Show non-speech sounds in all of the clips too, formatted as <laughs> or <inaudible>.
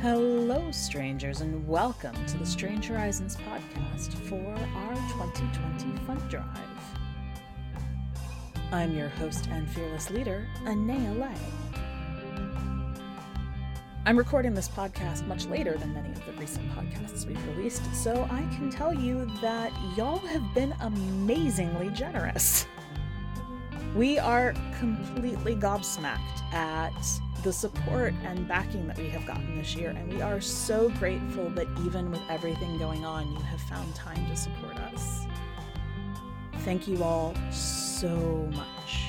Hello, strangers, and welcome to the Strange Horizons podcast for our 2020 Fund Drive. I'm your host and fearless leader, Anaea Lay. I'm recording this podcast much later than many of the recent podcasts we've released, so I can tell you that y'all have been amazingly generous. We are completely gobsmacked at the support and backing that we have gotten this year, and we are so grateful that even with everything going on, you have found time to support us. Thank you all so much.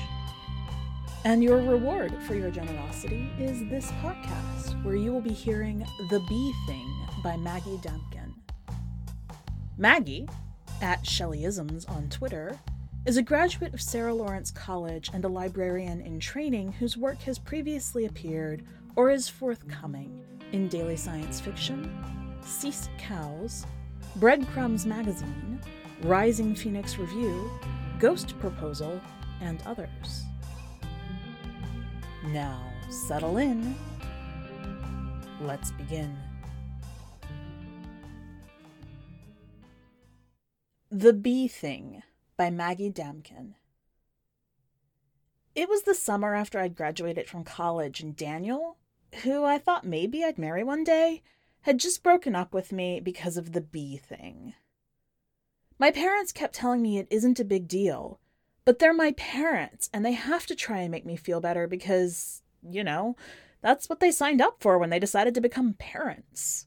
And your reward for your generosity is this podcast, where you will be hearing The Bee Thing by Maggie Damken. Maggie, at Shelleyisms on Twitter, is a graduate of Sarah Lawrence College and a librarian in training whose work has previously appeared or is forthcoming in Daily Science Fiction, Cease Cows, Breadcrumbs Magazine, Rising Phoenix Review, Ghost Proposal, and others. Now, settle in. Let's begin. The Bee Thing by Maggie Damken. It was the summer after I'd graduated from college, and Daniel, who I thought maybe I'd marry one day, had just broken up with me because of the bee thing. My parents kept telling me it isn't a big deal, but they're my parents, and they have to try and make me feel better because, you know, that's what they signed up for when they decided to become parents.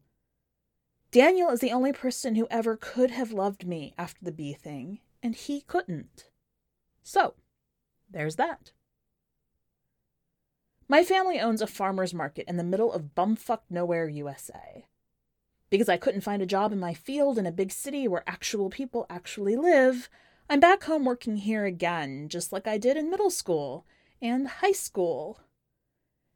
Daniel is the only person who ever could have loved me after the bee thing, and he couldn't. So, there's that. My family owns a farmer's market in the middle of bumfuck nowhere, USA. Because I couldn't find a job in my field in a big city where actual people actually live, I'm back home working here again, just like I did in middle school and high school.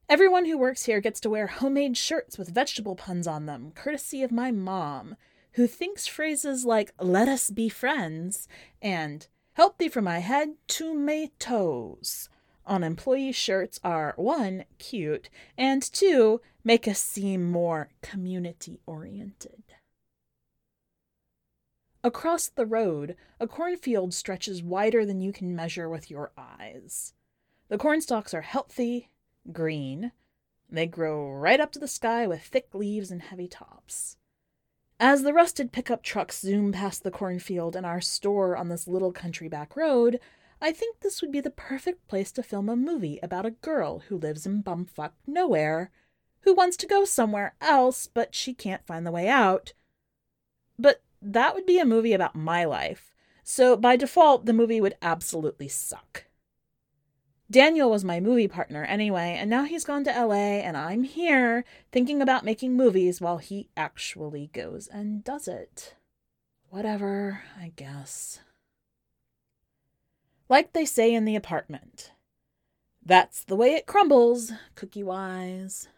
Everyone who works here gets to wear homemade shirts with vegetable puns on them, courtesy of my mom, who thinks phrases like, let us be friends, and help thee from my head to my toes on employee shirts are one, cute, and two, make us seem more community oriented. Across the road, a cornfield stretches wider than you can measure with your eyes. The cornstalks are healthy, green. They grow right up to the sky with thick leaves and heavy tops. As the rusted pickup trucks zoom past the cornfield and our store on this little country back road, I think this would be the perfect place to film a movie about a girl who lives in bumfuck nowhere, who wants to go somewhere else, but she can't find the way out. But that would be a movie about my life. So by default, the movie would absolutely suck. Daniel was my movie partner anyway, and now he's gone to LA, and I'm here thinking about making movies while he actually goes and does it. Whatever, I guess. Like they say in the apartment. That's the way it crumbles, cookie wise.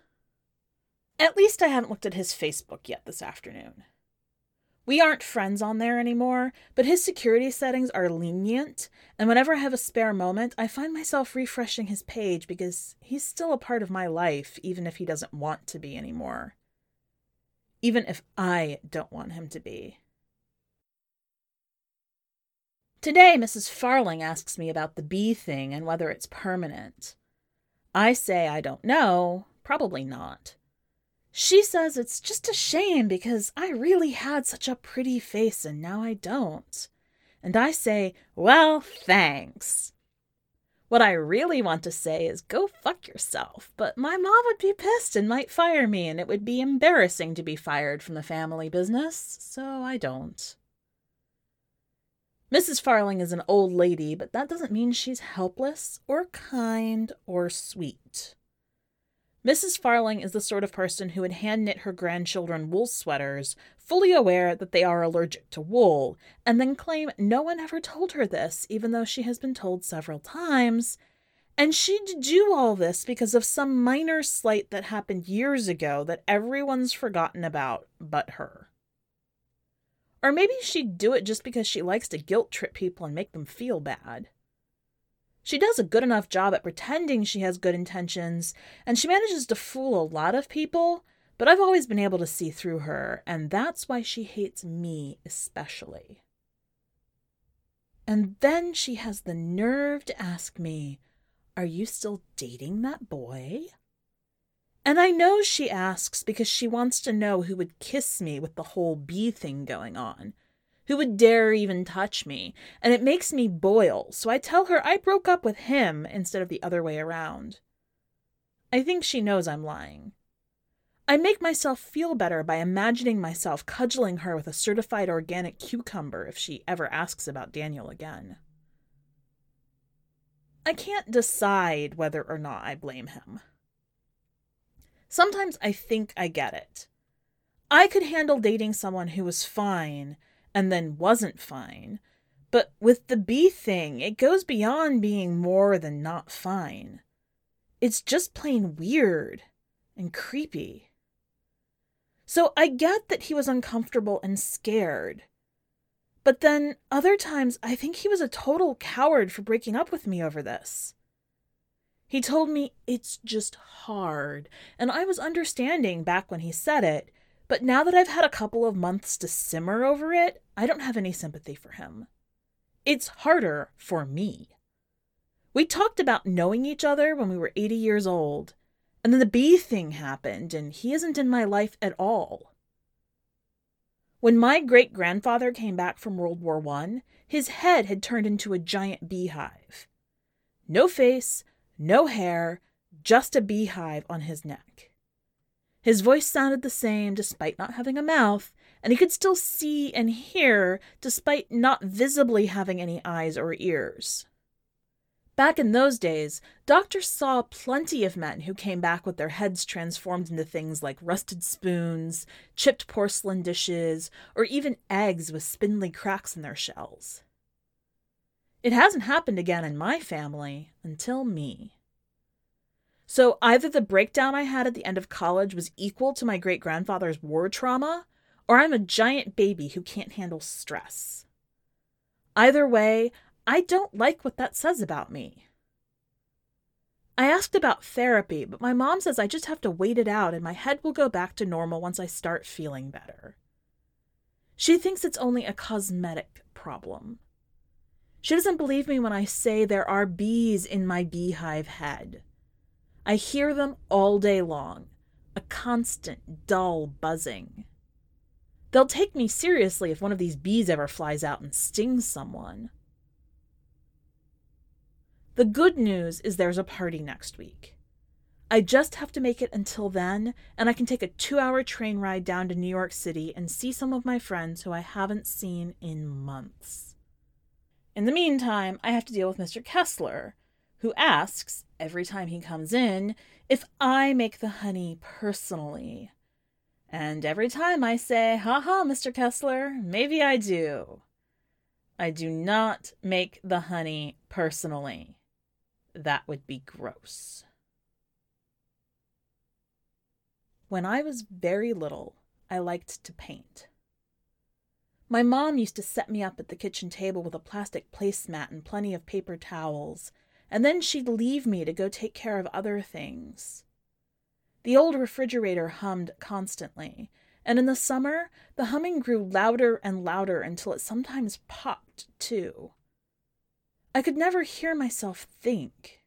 At least I haven't looked at his Facebook yet this afternoon. We aren't friends on there anymore, but his security settings are lenient, and whenever I have a spare moment, I find myself refreshing his page because he's still a part of my life, even if he doesn't want to be anymore. Even if I don't want him to be. Today, Mrs. Farling asks me about the bee thing and whether it's permanent. I say I don't know, probably not. She says it's just a shame because I really had such a pretty face and now I don't. And I say, well, thanks. What I really want to say is go fuck yourself, but my mom would be pissed and might fire me, and it would be embarrassing to be fired from the family business, so I don't. Mrs. Farling is an old lady, but that doesn't mean she's helpless or kind or sweet. Mrs. Farling is the sort of person who would hand knit her grandchildren wool sweaters, fully aware that they are allergic to wool, and then claim no one ever told her this, even though she has been told several times. And she'd do all this because of some minor slight that happened years ago that everyone's forgotten about but her. Or maybe she'd do it just because she likes to guilt trip people and make them feel bad. She does a good enough job at pretending she has good intentions, and she manages to fool a lot of people, but I've always been able to see through her, and that's why she hates me especially. And then she has the nerve to ask me, Are you still dating that boy? And I know she asks because she wants to know who would kiss me with the whole bee thing going on. Who would dare even touch me? And it makes me boil, so I tell her I broke up with him instead of the other way around. I think she knows I'm lying. I make myself feel better by imagining myself cudgeling her with a certified organic cucumber if she ever asks about Daniel again. I can't decide whether or not I blame him. Sometimes I think I get it. I could handle dating someone who was fine and then wasn't fine, but with the bee thing, it goes beyond being more than not fine. It's just plain weird and creepy. So I get that he was uncomfortable and scared. But then other times I think he was a total coward for breaking up with me over this. He told me it's just hard, and I was understanding back when he said it, but now that I've had a couple of months to simmer over it, I don't have any sympathy for him. It's harder for me. We talked about knowing each other when we were 80 years old, and then the bee thing happened, and he isn't in my life at all. When my great grandfather came back from World War I, his head had turned into a giant beehive. No face, no hair, just a beehive on his neck. His voice sounded the same despite not having a mouth, and he could still see and hear despite not visibly having any eyes or ears. Back in those days, doctors saw plenty of men who came back with their heads transformed into things like rusted spoons, chipped porcelain dishes, or even eggs with spindly cracks in their shells. It hasn't happened again in my family until me. So either the breakdown I had at the end of college was equal to my great grandfather's war trauma, or I'm a giant baby who can't handle stress. Either way, I don't like what that says about me. I asked about therapy, but my mom says I just have to wait it out and my head will go back to normal once I start feeling better. She thinks it's only a cosmetic problem. She doesn't believe me when I say there are bees in my beehive head. I hear them all day long, a constant, dull buzzing. They'll take me seriously if one of these bees ever flies out and stings someone. The good news is there's a party next week. I just have to make it until then, and I can take a two hour train ride down to New York City and see some of my friends who I haven't seen in months. In the meantime, I have to deal with Mr. Kessler, who asks, every time he comes in, if I make the honey personally. And every time I say, ha ha, Mr. Kessler, maybe I do. I do not make the honey personally. That would be gross. When I was very little, I liked to paint. My mom used to set me up at the kitchen table with a plastic placemat and plenty of paper towels, and then she'd leave me to go take care of other things. The old refrigerator hummed constantly, and in the summer, the humming grew louder and louder until it sometimes popped, too. I could never hear myself think.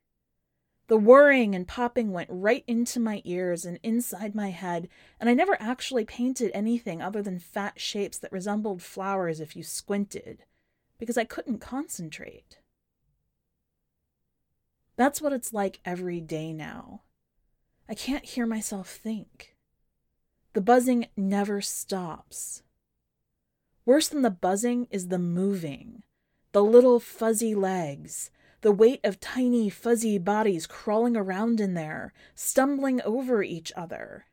The whirring and popping went right into my ears and inside my head, and I never actually painted anything other than fat shapes that resembled flowers if you squinted, because I couldn't concentrate. That's what it's like every day now. I can't hear myself think. The buzzing never stops. Worse than the buzzing is the moving, the little fuzzy legs, the weight of tiny, fuzzy bodies crawling around in there, stumbling over each other.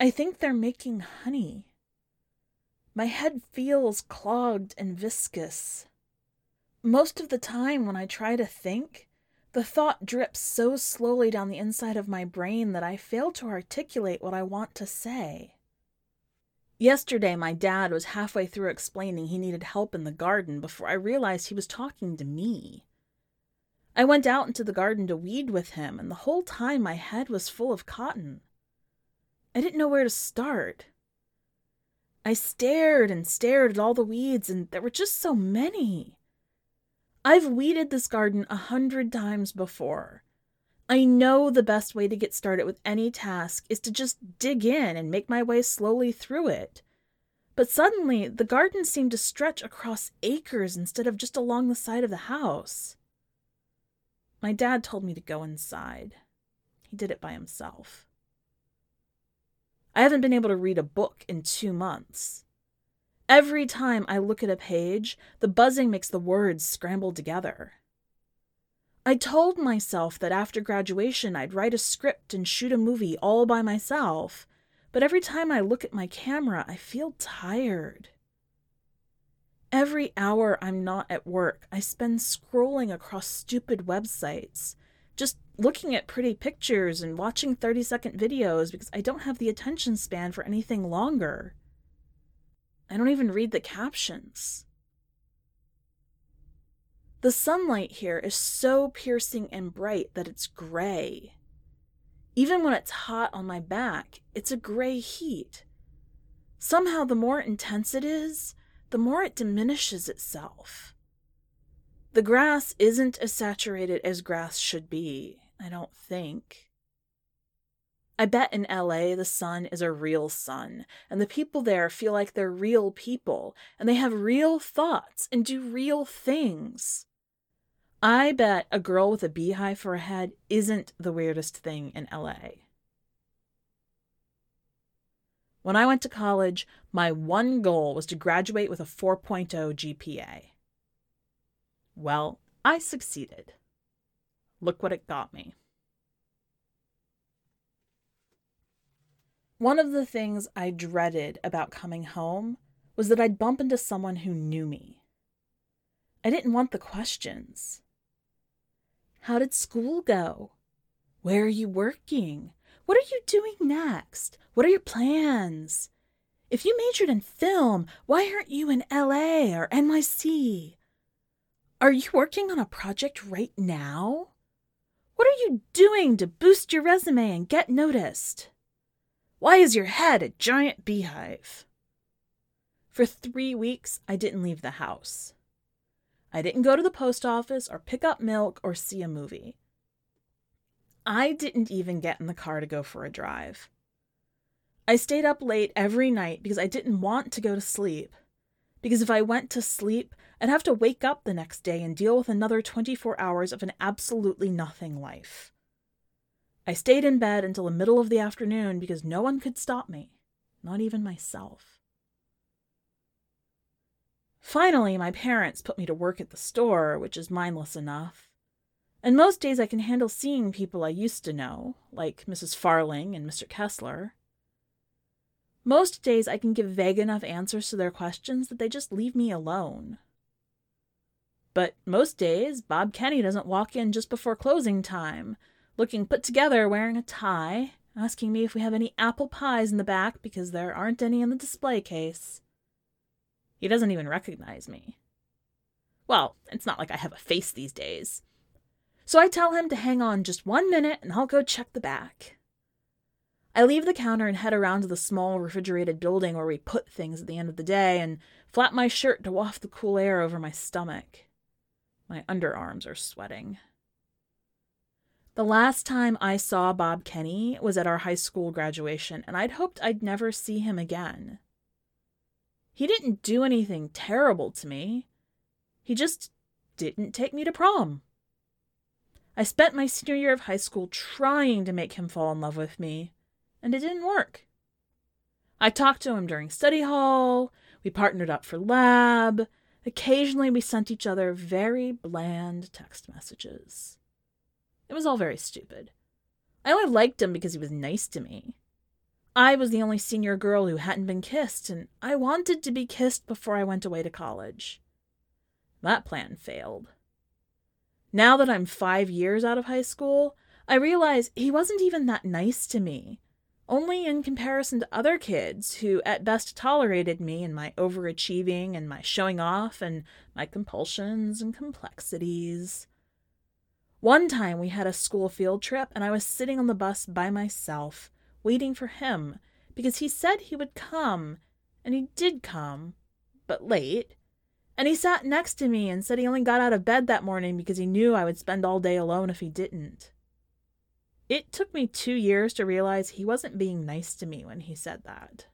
I think they're making honey. My head feels clogged and viscous. Most of the time, when I try to think, the thought drips so slowly down the inside of my brain that I fail to articulate what I want to say. Yesterday, my dad was halfway through explaining he needed help in the garden before I realized he was talking to me. I went out into the garden to weed with him, and the whole time my head was full of cotton. I didn't know where to start. I stared and stared at all the weeds, and there were just so many. I've weeded this garden a hundred times before. I know the best way to get started with any task is to just dig in and make my way slowly through it. But suddenly, the garden seemed to stretch across acres instead of just along the side of the house. My dad told me to go inside. He did it by himself. I haven't been able to read a book in two months. Every time I look at a page, the buzzing makes the words scramble together. I told myself that after graduation I'd write a script and shoot a movie all by myself, but every time I look at my camera, I feel tired. Every hour I'm not at work, I spend scrolling across stupid websites, just looking at pretty pictures and watching 30 second videos because I don't have the attention span for anything longer. I don't even read the captions. The sunlight here is so piercing and bright that it's gray. Even when it's hot on my back, it's a gray heat. Somehow, the more intense it is, the more it diminishes itself. The grass isn't as saturated as grass should be, I don't think. I bet in LA the sun is a real sun, and the people there feel like they're real people, and they have real thoughts and do real things. I bet a girl with a beehive for a head isn't the weirdest thing in LA. When I went to college, my one goal was to graduate with a 4.0 GPA. Well, I succeeded. Look what it got me. One of the things I dreaded about coming home was that I'd bump into someone who knew me. I didn't want the questions. How did school go? Where are you working? What are you doing next? What are your plans? If you majored in film, why aren't you in LA or NYC? Are you working on a project right now? What are you doing to boost your resume and get noticed? Why is your head a giant beehive? For three weeks, I didn't leave the house. I didn't go to the post office or pick up milk or see a movie. I didn't even get in the car to go for a drive. I stayed up late every night because I didn't want to go to sleep. Because if I went to sleep, I'd have to wake up the next day and deal with another 24 hours of an absolutely nothing life. I stayed in bed until the middle of the afternoon because no one could stop me, not even myself. Finally, my parents put me to work at the store, which is mindless enough. And most days I can handle seeing people I used to know, like Mrs. Farling and Mr. Kessler. Most days I can give vague enough answers to their questions that they just leave me alone. But most days, Bob Kenny doesn't walk in just before closing time, looking put together wearing a tie, asking me if we have any apple pies in the back because there aren't any in the display case. He doesn't even recognize me. Well, it's not like I have a face these days. So I tell him to hang on just one minute and I'll go check the back. I leave the counter and head around to the small refrigerated building where we put things at the end of the day and flap my shirt to waft the cool air over my stomach. My underarms are sweating. The last time I saw Bob Kenny was at our high school graduation, and I'd hoped I'd never see him again. He didn't do anything terrible to me. He just didn't take me to prom. I spent my senior year of high school trying to make him fall in love with me, and it didn't work. I talked to him during study hall, we partnered up for lab, occasionally we sent each other very bland text messages. It was all very stupid. I only liked him because he was nice to me. I was the only senior girl who hadn't been kissed, and I wanted to be kissed before I went away to college. That plan failed. Now that I'm five years out of high school, I realize he wasn't even that nice to me, only in comparison to other kids who at best tolerated me and my overachieving and my showing off and my compulsions and complexities. One time we had a school field trip and I was sitting on the bus by myself, waiting for him because he said he would come, and he did come, but late. And he sat next to me and said he only got out of bed that morning because he knew I would spend all day alone if he didn't. It took me two years to realize he wasn't being nice to me when he said that.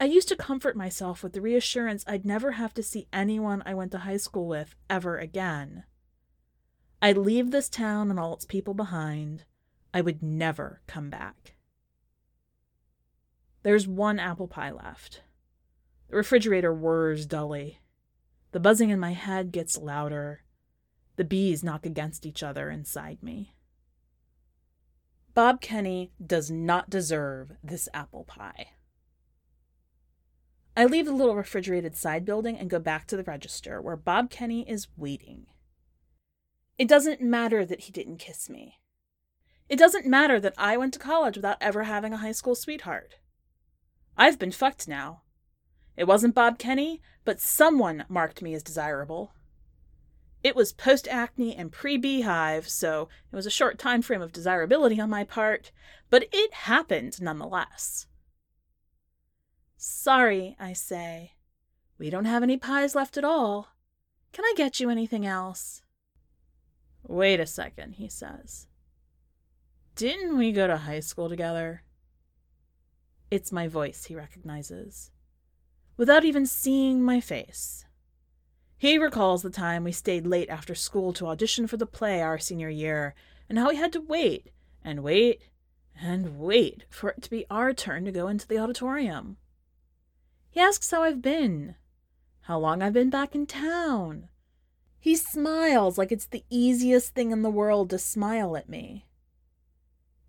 I used to comfort myself with the reassurance I'd never have to see anyone I went to high school with ever again. I'd leave this town and all its people behind. I would never come back. There's one apple pie left. The refrigerator whirs dully. The buzzing in my head gets louder. The bees knock against each other inside me. Bob Kenny does not deserve this apple pie. I leave the little refrigerated side building and go back to the register where Bob Kenny is waiting. It doesn't matter that he didn't kiss me. It doesn't matter that I went to college without ever having a high school sweetheart. I've been fucked now. It wasn't Bob Kenny, but someone marked me as desirable. It was post acne and pre beehive, so it was a short time frame of desirability on my part, but it happened nonetheless. Sorry, I say. We don't have any pies left at all. Can I get you anything else? Wait a second, he says. Didn't we go to high school together? It's my voice he recognizes, without even seeing my face. He recalls the time we stayed late after school to audition for the play our senior year, and how we had to wait and wait and wait for it to be our turn to go into the auditorium. He asks how I've been, how long I've been back in town. He smiles like it's the easiest thing in the world to smile at me.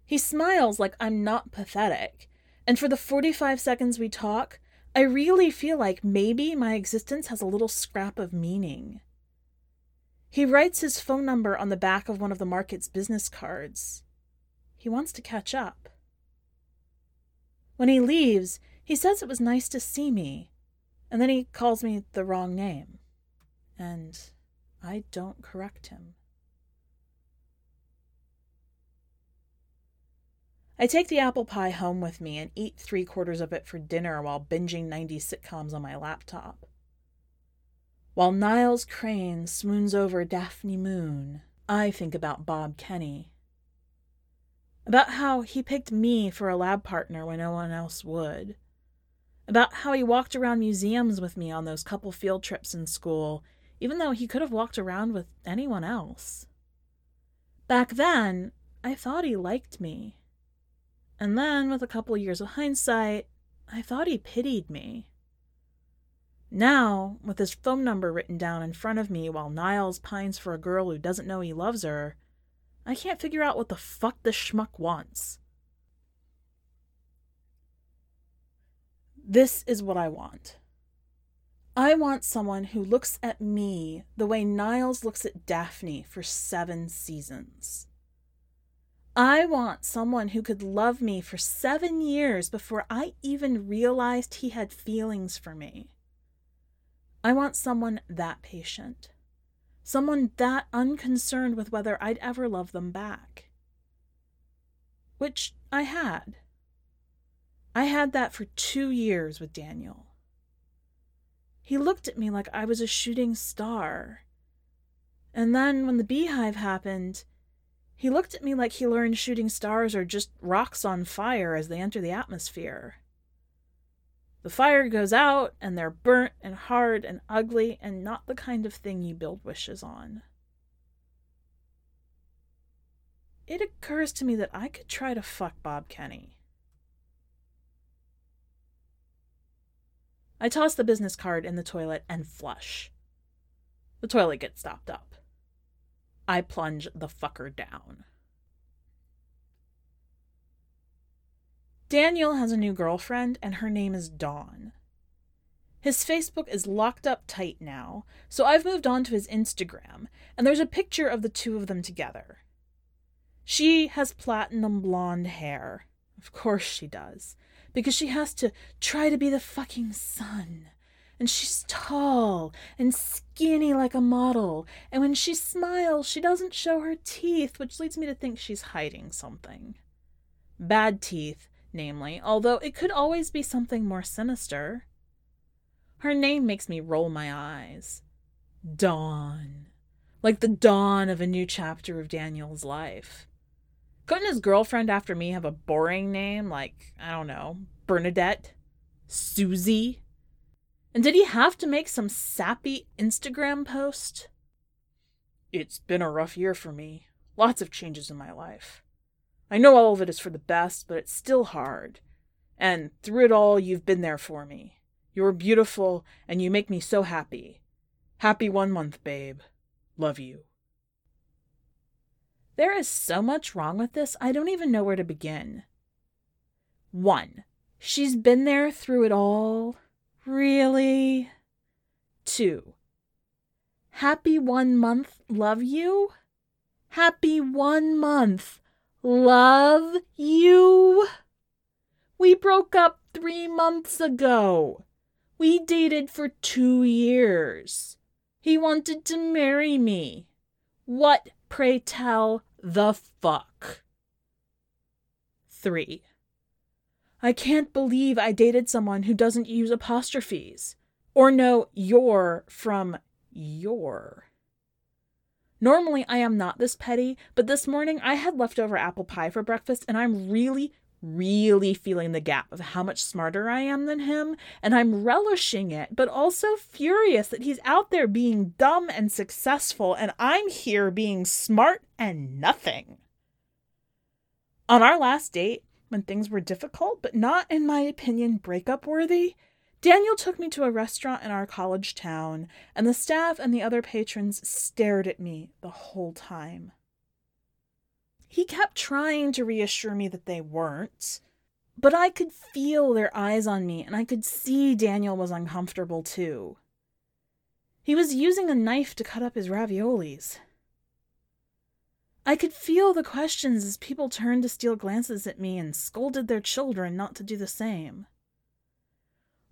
He smiles like I'm not pathetic, and for the 45 seconds we talk, I really feel like maybe my existence has a little scrap of meaning. He writes his phone number on the back of one of the market's business cards. He wants to catch up. When he leaves, he says it was nice to see me, and then he calls me the wrong name. And I don't correct him. I take the apple pie home with me and eat three quarters of it for dinner while binging 90 sitcoms on my laptop. While Niles Crane swoons over Daphne Moon, I think about Bob Kenny. About how he picked me for a lab partner when no one else would about how he walked around museums with me on those couple field trips in school, even though he could have walked around with anyone else. Back then, I thought he liked me. And then, with a couple years of hindsight, I thought he pitied me. Now, with his phone number written down in front of me while Niles pines for a girl who doesn't know he loves her, I can't figure out what the fuck this schmuck wants. This is what I want. I want someone who looks at me the way Niles looks at Daphne for seven seasons. I want someone who could love me for seven years before I even realized he had feelings for me. I want someone that patient, someone that unconcerned with whether I'd ever love them back. Which I had. I had that for two years with Daniel. He looked at me like I was a shooting star. And then when the beehive happened, he looked at me like he learned shooting stars are just rocks on fire as they enter the atmosphere. The fire goes out, and they're burnt and hard and ugly, and not the kind of thing you build wishes on. It occurs to me that I could try to fuck Bob Kenny. I toss the business card in the toilet and flush. The toilet gets stopped up. I plunge the fucker down. Daniel has a new girlfriend, and her name is Dawn. His Facebook is locked up tight now, so I've moved on to his Instagram, and there's a picture of the two of them together. She has platinum blonde hair. Of course she does because she has to try to be the fucking sun And she's tall and skinny like a model. And when she smiles, she doesn't show her teeth, which leads me to think she's hiding something. Bad teeth, namely, although it could always be something more sinister. Her name makes me roll my eyes. Dawn. Like the dawn of a new chapter of Daniel's life. Couldn't his girlfriend after me have a boring name like, I don't know, Bernadette? Susie? And did he have to make some sappy Instagram post? It's been a rough year for me. Lots of changes in my life. I know all of it is for the best, but it's still hard. And through it all, you've been there for me. You're beautiful, and you make me so happy. Happy one month, babe. Love you. There is so much wrong with this, I don't even know where to begin. 1. She's been there through it all. Really? 2. Happy one month, love you? Happy one month, love you? We broke up three months ago. We dated for two years. He wanted to marry me. What, pray tell, the fuck? 3. I can't believe I dated someone who doesn't use apostrophes or know your from you're. Normally, I am not this petty, but this morning I had leftover apple pie for breakfast and I'm really, really feeling the gap of how much smarter I am than him, and I'm relishing it, but also furious that he's out there being dumb and successful, and I'm here being smart and nothing. On our last date, when things were difficult, but not, in my opinion, breakup worthy, Daniel took me to a restaurant in our college town, and the staff and the other patrons stared at me the whole time. He kept trying to reassure me that they weren't, but I could feel their eyes on me, and I could see Daniel was uncomfortable too. He was using a knife to cut up his raviolis. I could feel the questions as people turned to steal glances at me and scolded their children not to do the same.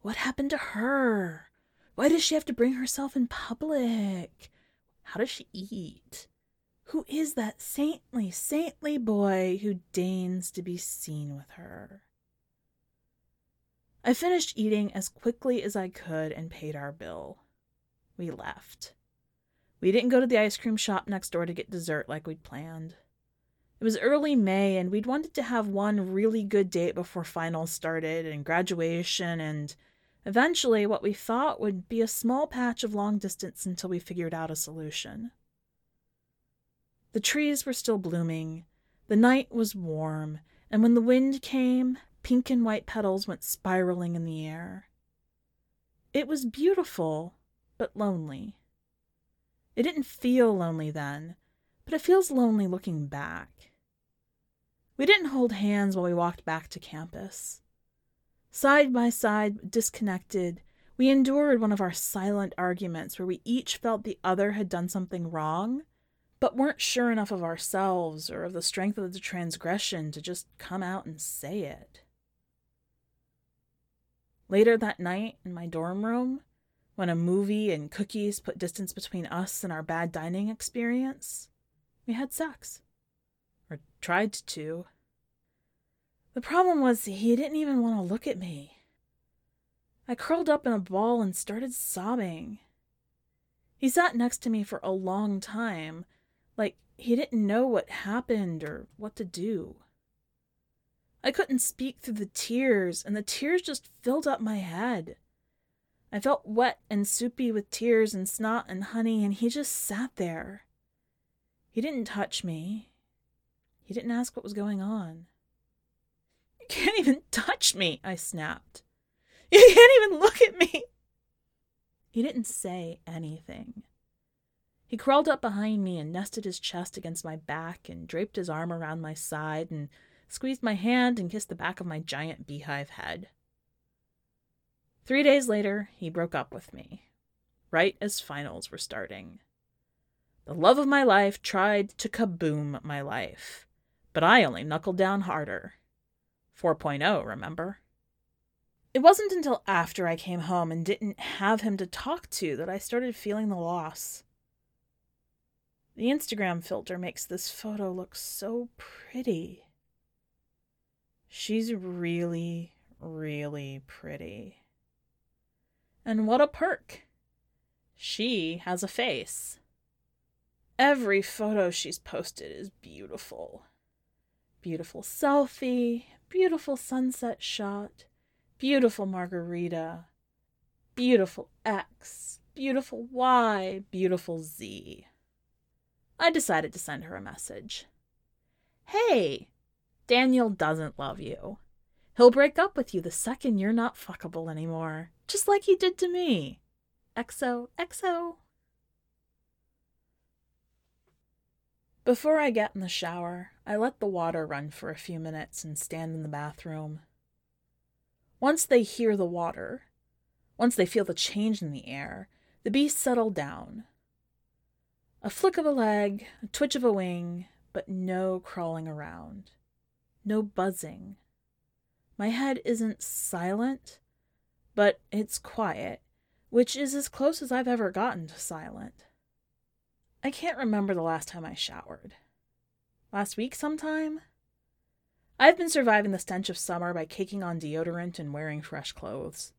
What happened to her? Why does she have to bring herself in public? How does she eat? Who is that saintly, saintly boy who deigns to be seen with her? I finished eating as quickly as I could and paid our bill. We left. We didn't go to the ice cream shop next door to get dessert like we'd planned. It was early May, and we'd wanted to have one really good date before finals started and graduation, and eventually what we thought would be a small patch of long distance until we figured out a solution. The trees were still blooming, the night was warm, and when the wind came, pink and white petals went spiraling in the air. It was beautiful, but lonely. It didn't feel lonely then, but it feels lonely looking back. We didn't hold hands while we walked back to campus. Side by side, disconnected, we endured one of our silent arguments where we each felt the other had done something wrong but weren't sure enough of ourselves or of the strength of the transgression to just come out and say it. Later that night in my dorm room, when a movie and cookies put distance between us and our bad dining experience, we had sex. Or tried to. The problem was he didn't even want to look at me. I curled up in a ball and started sobbing. He sat next to me for a long time, like he didn't know what happened or what to do. I couldn't speak through the tears, and the tears just filled up my head. I felt wet and soupy with tears and snot and honey, and he just sat there. He didn't touch me. He didn't ask what was going on. You can't even touch me, I snapped. You can't even look at me. He didn't say anything. He crawled up behind me and nested his chest against my back and draped his arm around my side and squeezed my hand and kissed the back of my giant beehive head. Three days later, he broke up with me, right as finals were starting. The love of my life tried to kaboom my life, but I only knuckled down harder. 4.0, remember? It wasn't until after I came home and didn't have him to talk to that I started feeling the loss. The Instagram filter makes this photo look so pretty. She's really, really pretty. And what a perk! She has a face. Every photo she's posted is beautiful. Beautiful selfie, beautiful sunset shot, beautiful margarita, beautiful X, beautiful Y, beautiful Z. I decided to send her a message. Hey, Daniel doesn't love you. He'll break up with you the second you're not fuckable anymore, just like he did to me. Exo, exo. Before I get in the shower, I let the water run for a few minutes and stand in the bathroom. Once they hear the water, once they feel the change in the air, the bees settle down. A flick of a leg, a twitch of a wing, but no crawling around, no buzzing. My head isn't silent, but it's quiet, which is as close as I've ever gotten to silent. I can't remember the last time I showered. Last week, sometime? I've been surviving the stench of summer by caking on deodorant and wearing fresh clothes.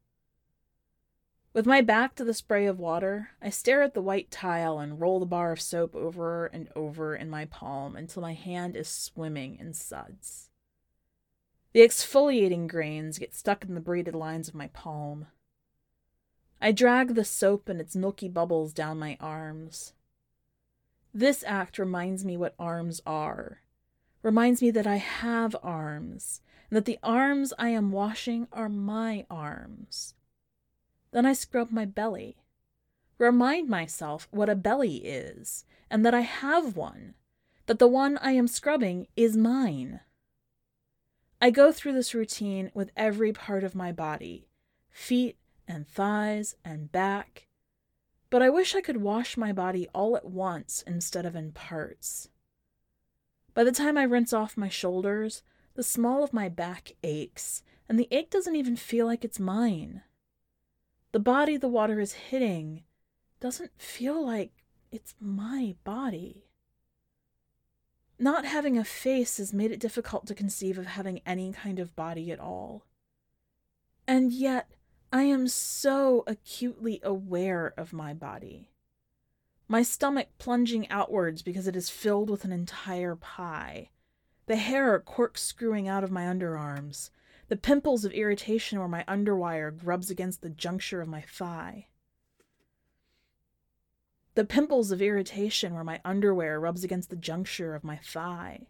With my back to the spray of water, I stare at the white tile and roll the bar of soap over and over in my palm until my hand is swimming in suds. The exfoliating grains get stuck in the braided lines of my palm. I drag the soap and its milky bubbles down my arms. This act reminds me what arms are, reminds me that I have arms, and that the arms I am washing are my arms. Then I scrub my belly, remind myself what a belly is, and that I have one, that the one I am scrubbing is mine. I go through this routine with every part of my body feet and thighs and back but I wish I could wash my body all at once instead of in parts. By the time I rinse off my shoulders, the small of my back aches, and the ache doesn't even feel like it's mine. The body the water is hitting doesn't feel like it's my body. Not having a face has made it difficult to conceive of having any kind of body at all. And yet, I am so acutely aware of my body. My stomach plunging outwards because it is filled with an entire pie. The hair corkscrewing out of my underarms. The pimples of irritation where my underwire grubs against the juncture of my thigh. The pimples of irritation where my underwear rubs against the juncture of my thigh.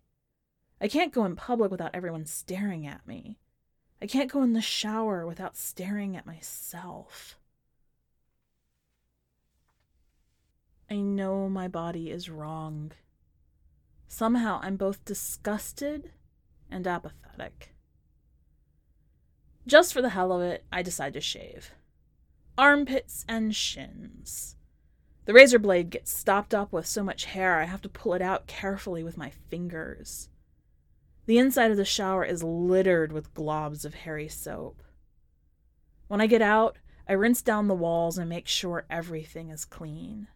I can't go in public without everyone staring at me. I can't go in the shower without staring at myself. I know my body is wrong. Somehow I'm both disgusted and apathetic. Just for the hell of it, I decide to shave. Armpits and shins. The razor blade gets stopped up with so much hair I have to pull it out carefully with my fingers. The inside of the shower is littered with globs of hairy soap. When I get out, I rinse down the walls and make sure everything is clean.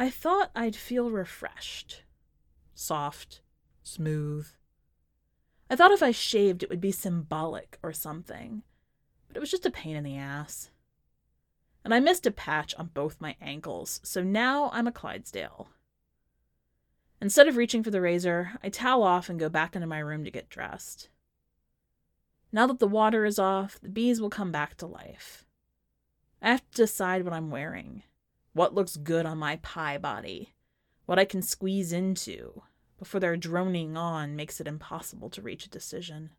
I thought I'd feel refreshed, soft, smooth. I thought if I shaved, it would be symbolic or something, but it was just a pain in the ass. And I missed a patch on both my ankles, so now I'm a Clydesdale. Instead of reaching for the razor, I towel off and go back into my room to get dressed. Now that the water is off, the bees will come back to life. I have to decide what I'm wearing, what looks good on my pie body, what I can squeeze into, before their droning on makes it impossible to reach a decision.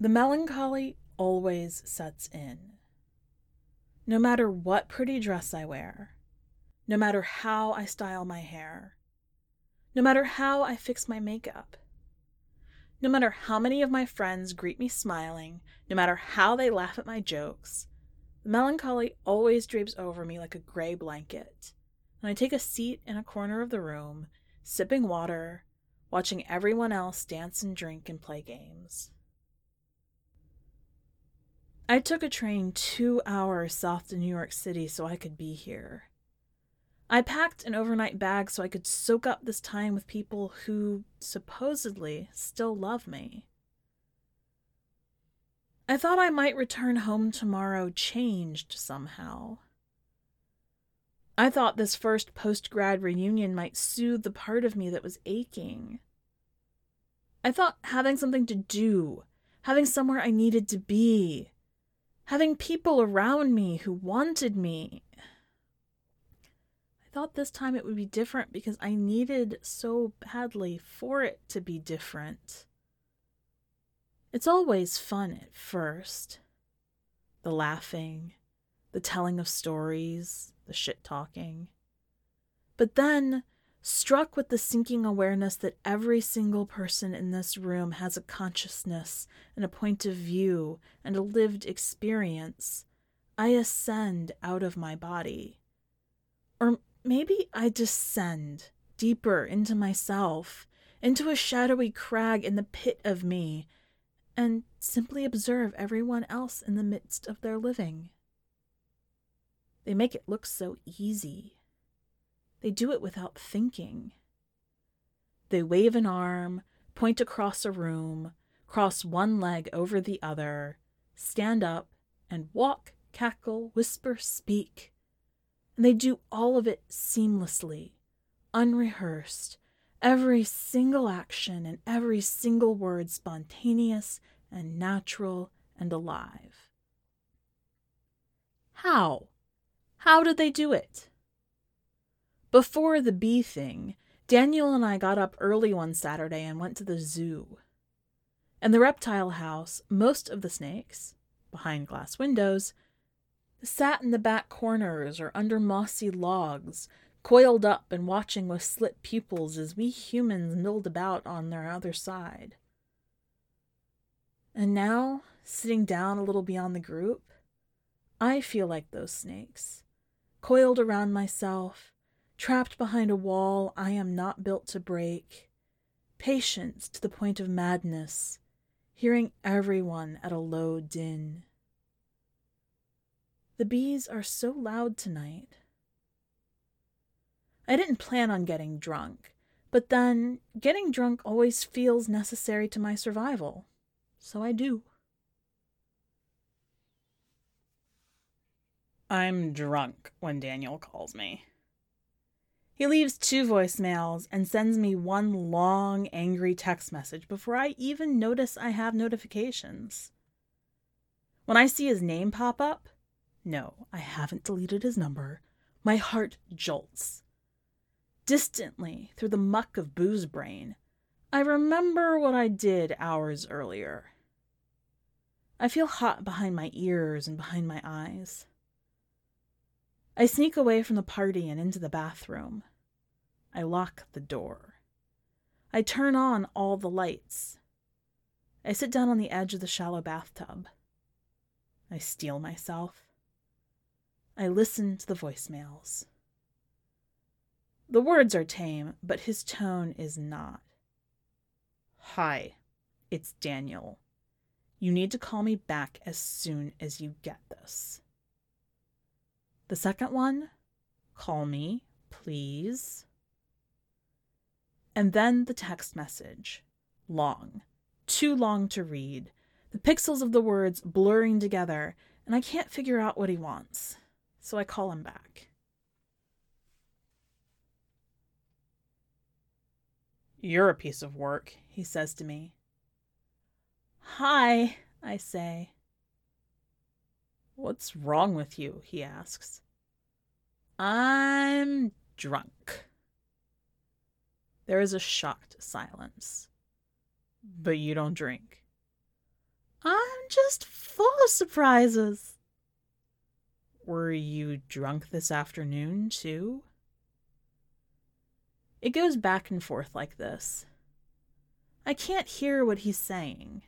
The melancholy always sets in. No matter what pretty dress I wear, no matter how I style my hair, no matter how I fix my makeup. No matter how many of my friends greet me smiling, no matter how they laugh at my jokes, the melancholy always drapes over me like a gray blanket, and I take a seat in a corner of the room, sipping water, watching everyone else dance and drink and play games. I took a train two hours south to New York City so I could be here. I packed an overnight bag so I could soak up this time with people who supposedly still love me. I thought I might return home tomorrow changed somehow. I thought this first post grad reunion might soothe the part of me that was aching. I thought having something to do, having somewhere I needed to be, having people around me who wanted me, I thought this time it would be different because I needed so badly for it to be different. It's always fun at first the laughing, the telling of stories, the shit talking. But then, struck with the sinking awareness that every single person in this room has a consciousness and a point of view and a lived experience, I ascend out of my body. Or Maybe I descend deeper into myself, into a shadowy crag in the pit of me, and simply observe everyone else in the midst of their living. They make it look so easy. They do it without thinking. They wave an arm, point across a room, cross one leg over the other, stand up, and walk, cackle, whisper, speak and they do all of it seamlessly, unrehearsed, every single action and every single word spontaneous and natural and alive. How? How did they do it? Before the bee thing, Daniel and I got up early one Saturday and went to the zoo. In the reptile house, most of the snakes, behind glass windows, sat in the back corners or under mossy logs, coiled up and watching with slit pupils as we humans milled about on their other side. And now, sitting down a little beyond the group, I feel like those snakes, coiled around myself, trapped behind a wall I am not built to break, patience to the point of madness, hearing everyone at a low din. The bees are so loud tonight. I didn't plan on getting drunk, but then getting drunk always feels necessary to my survival, so I do. I'm drunk when Daniel calls me. He leaves two voicemails and sends me one long, angry text message before I even notice I have notifications. When I see his name pop up, no, I haven't deleted his number. My heart jolts. Distantly, through the muck of booze brain, I remember what I did hours earlier. I feel hot behind my ears and behind my eyes. I sneak away from the party and into the bathroom. I lock the door. I turn on all the lights. I sit down on the edge of the shallow bathtub. I steel myself. I listen to the voicemails. The words are tame, but his tone is not. Hi, it's Daniel. You need to call me back as soon as you get this. The second one, call me, please. And then the text message. Long. Too long to read. The pixels of the words blurring together, and I can't figure out what he wants so I call him back. You're a piece of work, he says to me. Hi, I say. What's wrong with you? he asks. I'm drunk. There is a shocked silence. But you don't drink. I'm just full of surprises. Were you drunk this afternoon, too? It goes back and forth like this. I can't hear what he's saying.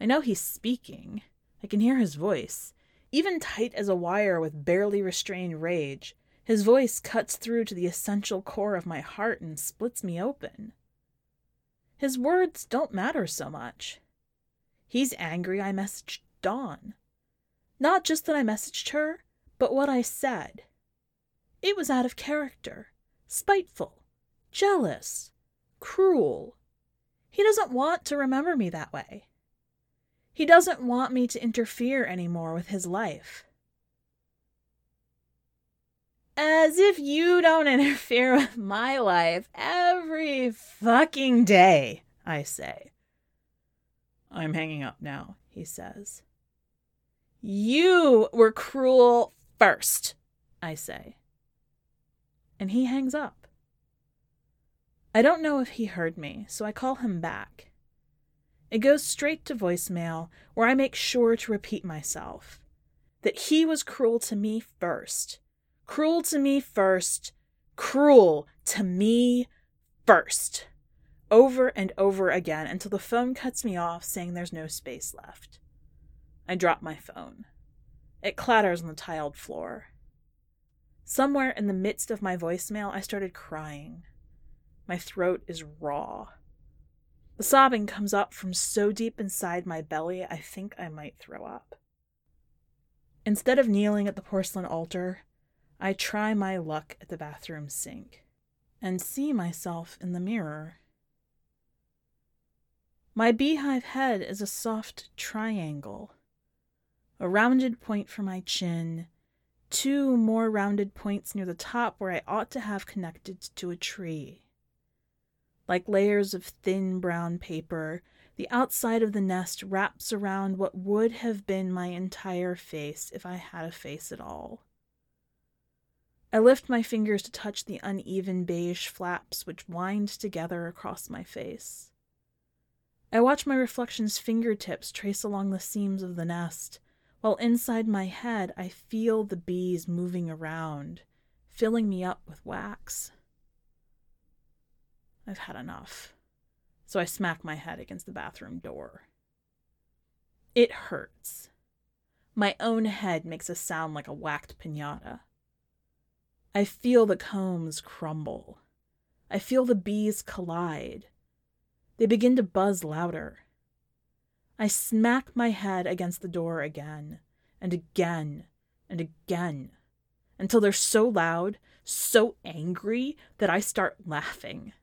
I know he's speaking. I can hear his voice. Even tight as a wire with barely restrained rage, his voice cuts through to the essential core of my heart and splits me open. His words don't matter so much. He's angry I messaged Dawn. Not just that I messaged her, but what I said. It was out of character, spiteful, jealous, cruel. He doesn't want to remember me that way. He doesn't want me to interfere anymore with his life. As if you don't <laughs> interfere with my life every fucking day, I say. I'm hanging up now, he says. You were cruel first, I say. And he hangs up. I don't know if he heard me, so I call him back. It goes straight to voicemail, where I make sure to repeat myself that he was cruel to me first Cruel to me first. Cruel to me first. Over and over again until the phone cuts me off, saying there's no space left. I drop my phone. It clatters on the tiled floor. Somewhere in the midst of my voicemail, I started crying. My throat is raw. The sobbing comes up from so deep inside my belly, I think I might throw up. Instead of kneeling at the porcelain altar, I try my luck at the bathroom sink and see myself in the mirror. My beehive head is a soft triangle, a rounded point for my chin, two more rounded points near the top where I ought to have connected to a tree. Like layers of thin brown paper, the outside of the nest wraps around what would have been my entire face if I had a face at all. I lift my fingers to touch the uneven beige flaps which wind together across my face. I watch my reflection's fingertips trace along the seams of the nest, while inside my head I feel the bees moving around, filling me up with wax. I've had enough, so I smack my head against the bathroom door. It hurts. My own head makes a sound like a whacked pinata. I feel the combs crumble. I feel the bees collide. They begin to buzz louder. I smack my head against the door again, and again, and again, until they're so loud, so angry, that I start laughing.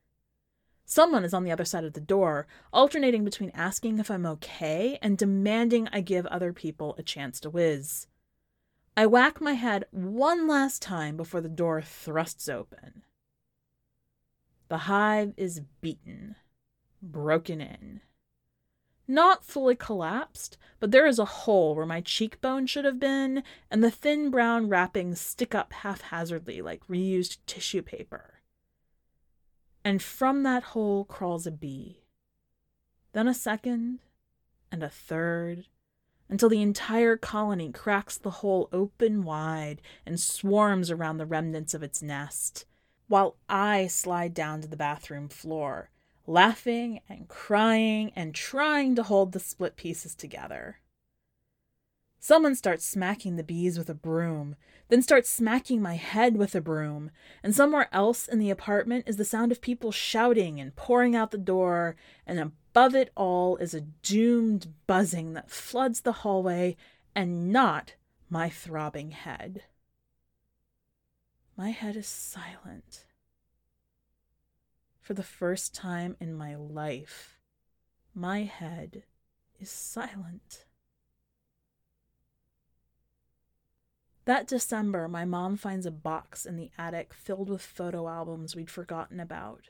Someone is on the other side of the door, alternating between asking if I'm okay and demanding I give other people a chance to whiz. I whack my head one last time before the door thrusts open. The hive is beaten, broken in. Not fully collapsed, but there is a hole where my cheekbone should have been, and the thin brown wrappings stick up haphazardly like reused tissue paper. And from that hole crawls a bee. Then a second, and a third, until the entire colony cracks the hole open wide and swarms around the remnants of its nest, while I slide down to the bathroom floor, laughing and crying and trying to hold the split pieces together. Someone starts smacking the bees with a broom, then starts smacking my head with a broom, and somewhere else in the apartment is the sound of people shouting and pouring out the door, and above it all is a doomed buzzing that floods the hallway and not my throbbing head. My head is silent. For the first time in my life, my head is silent. That December, my mom finds a box in the attic filled with photo albums we'd forgotten about.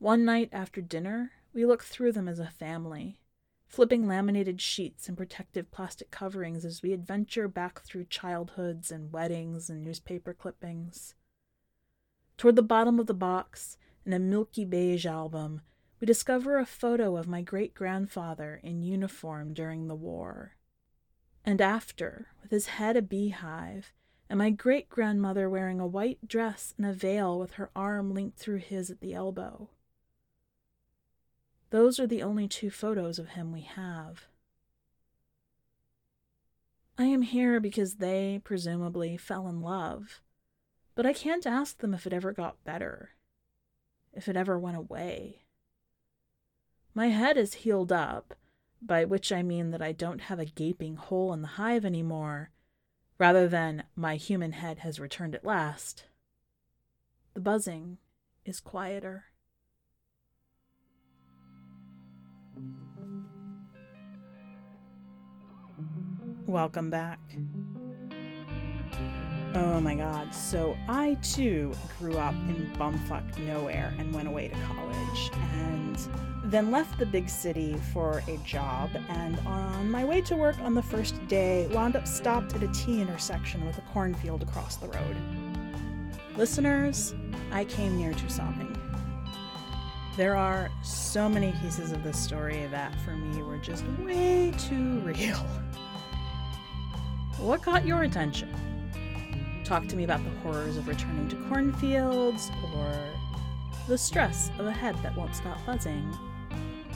One night after dinner, we look through them as a family, flipping laminated sheets and protective plastic coverings as we adventure back through childhoods and weddings and newspaper clippings. Toward the bottom of the box, in a milky beige album, we discover a photo of my great grandfather in uniform during the war. And after, with his head a beehive, and my great grandmother wearing a white dress and a veil with her arm linked through his at the elbow. Those are the only two photos of him we have. I am here because they, presumably, fell in love, but I can't ask them if it ever got better, if it ever went away. My head is healed up, by which I mean that I don't have a gaping hole in the hive anymore, rather than my human head has returned at last. The buzzing is quieter. Welcome back. Oh my god, so I too grew up in bumfuck nowhere and went away to college and then left the big city for a job and on my way to work on the first day wound up stopped at a T intersection with a cornfield across the road. Listeners, I came near to sobbing. There are so many pieces of this story that for me were just way too real. <laughs> What caught your attention? Talk to me about the horrors of returning to cornfields or the stress of a head that won't stop buzzing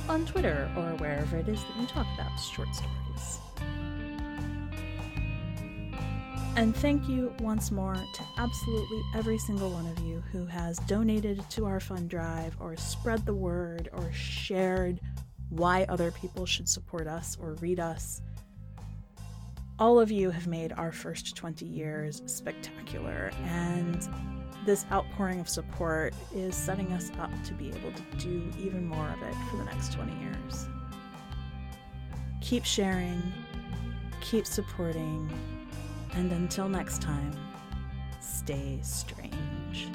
on Twitter or wherever it is that you talk about short stories. And thank you once more to absolutely every single one of you who has donated to our fund drive or spread the word or shared why other people should support us or read us all of you have made our first 20 years spectacular, and this outpouring of support is setting us up to be able to do even more of it for the next 20 years. Keep sharing, keep supporting, and until next time, stay strange.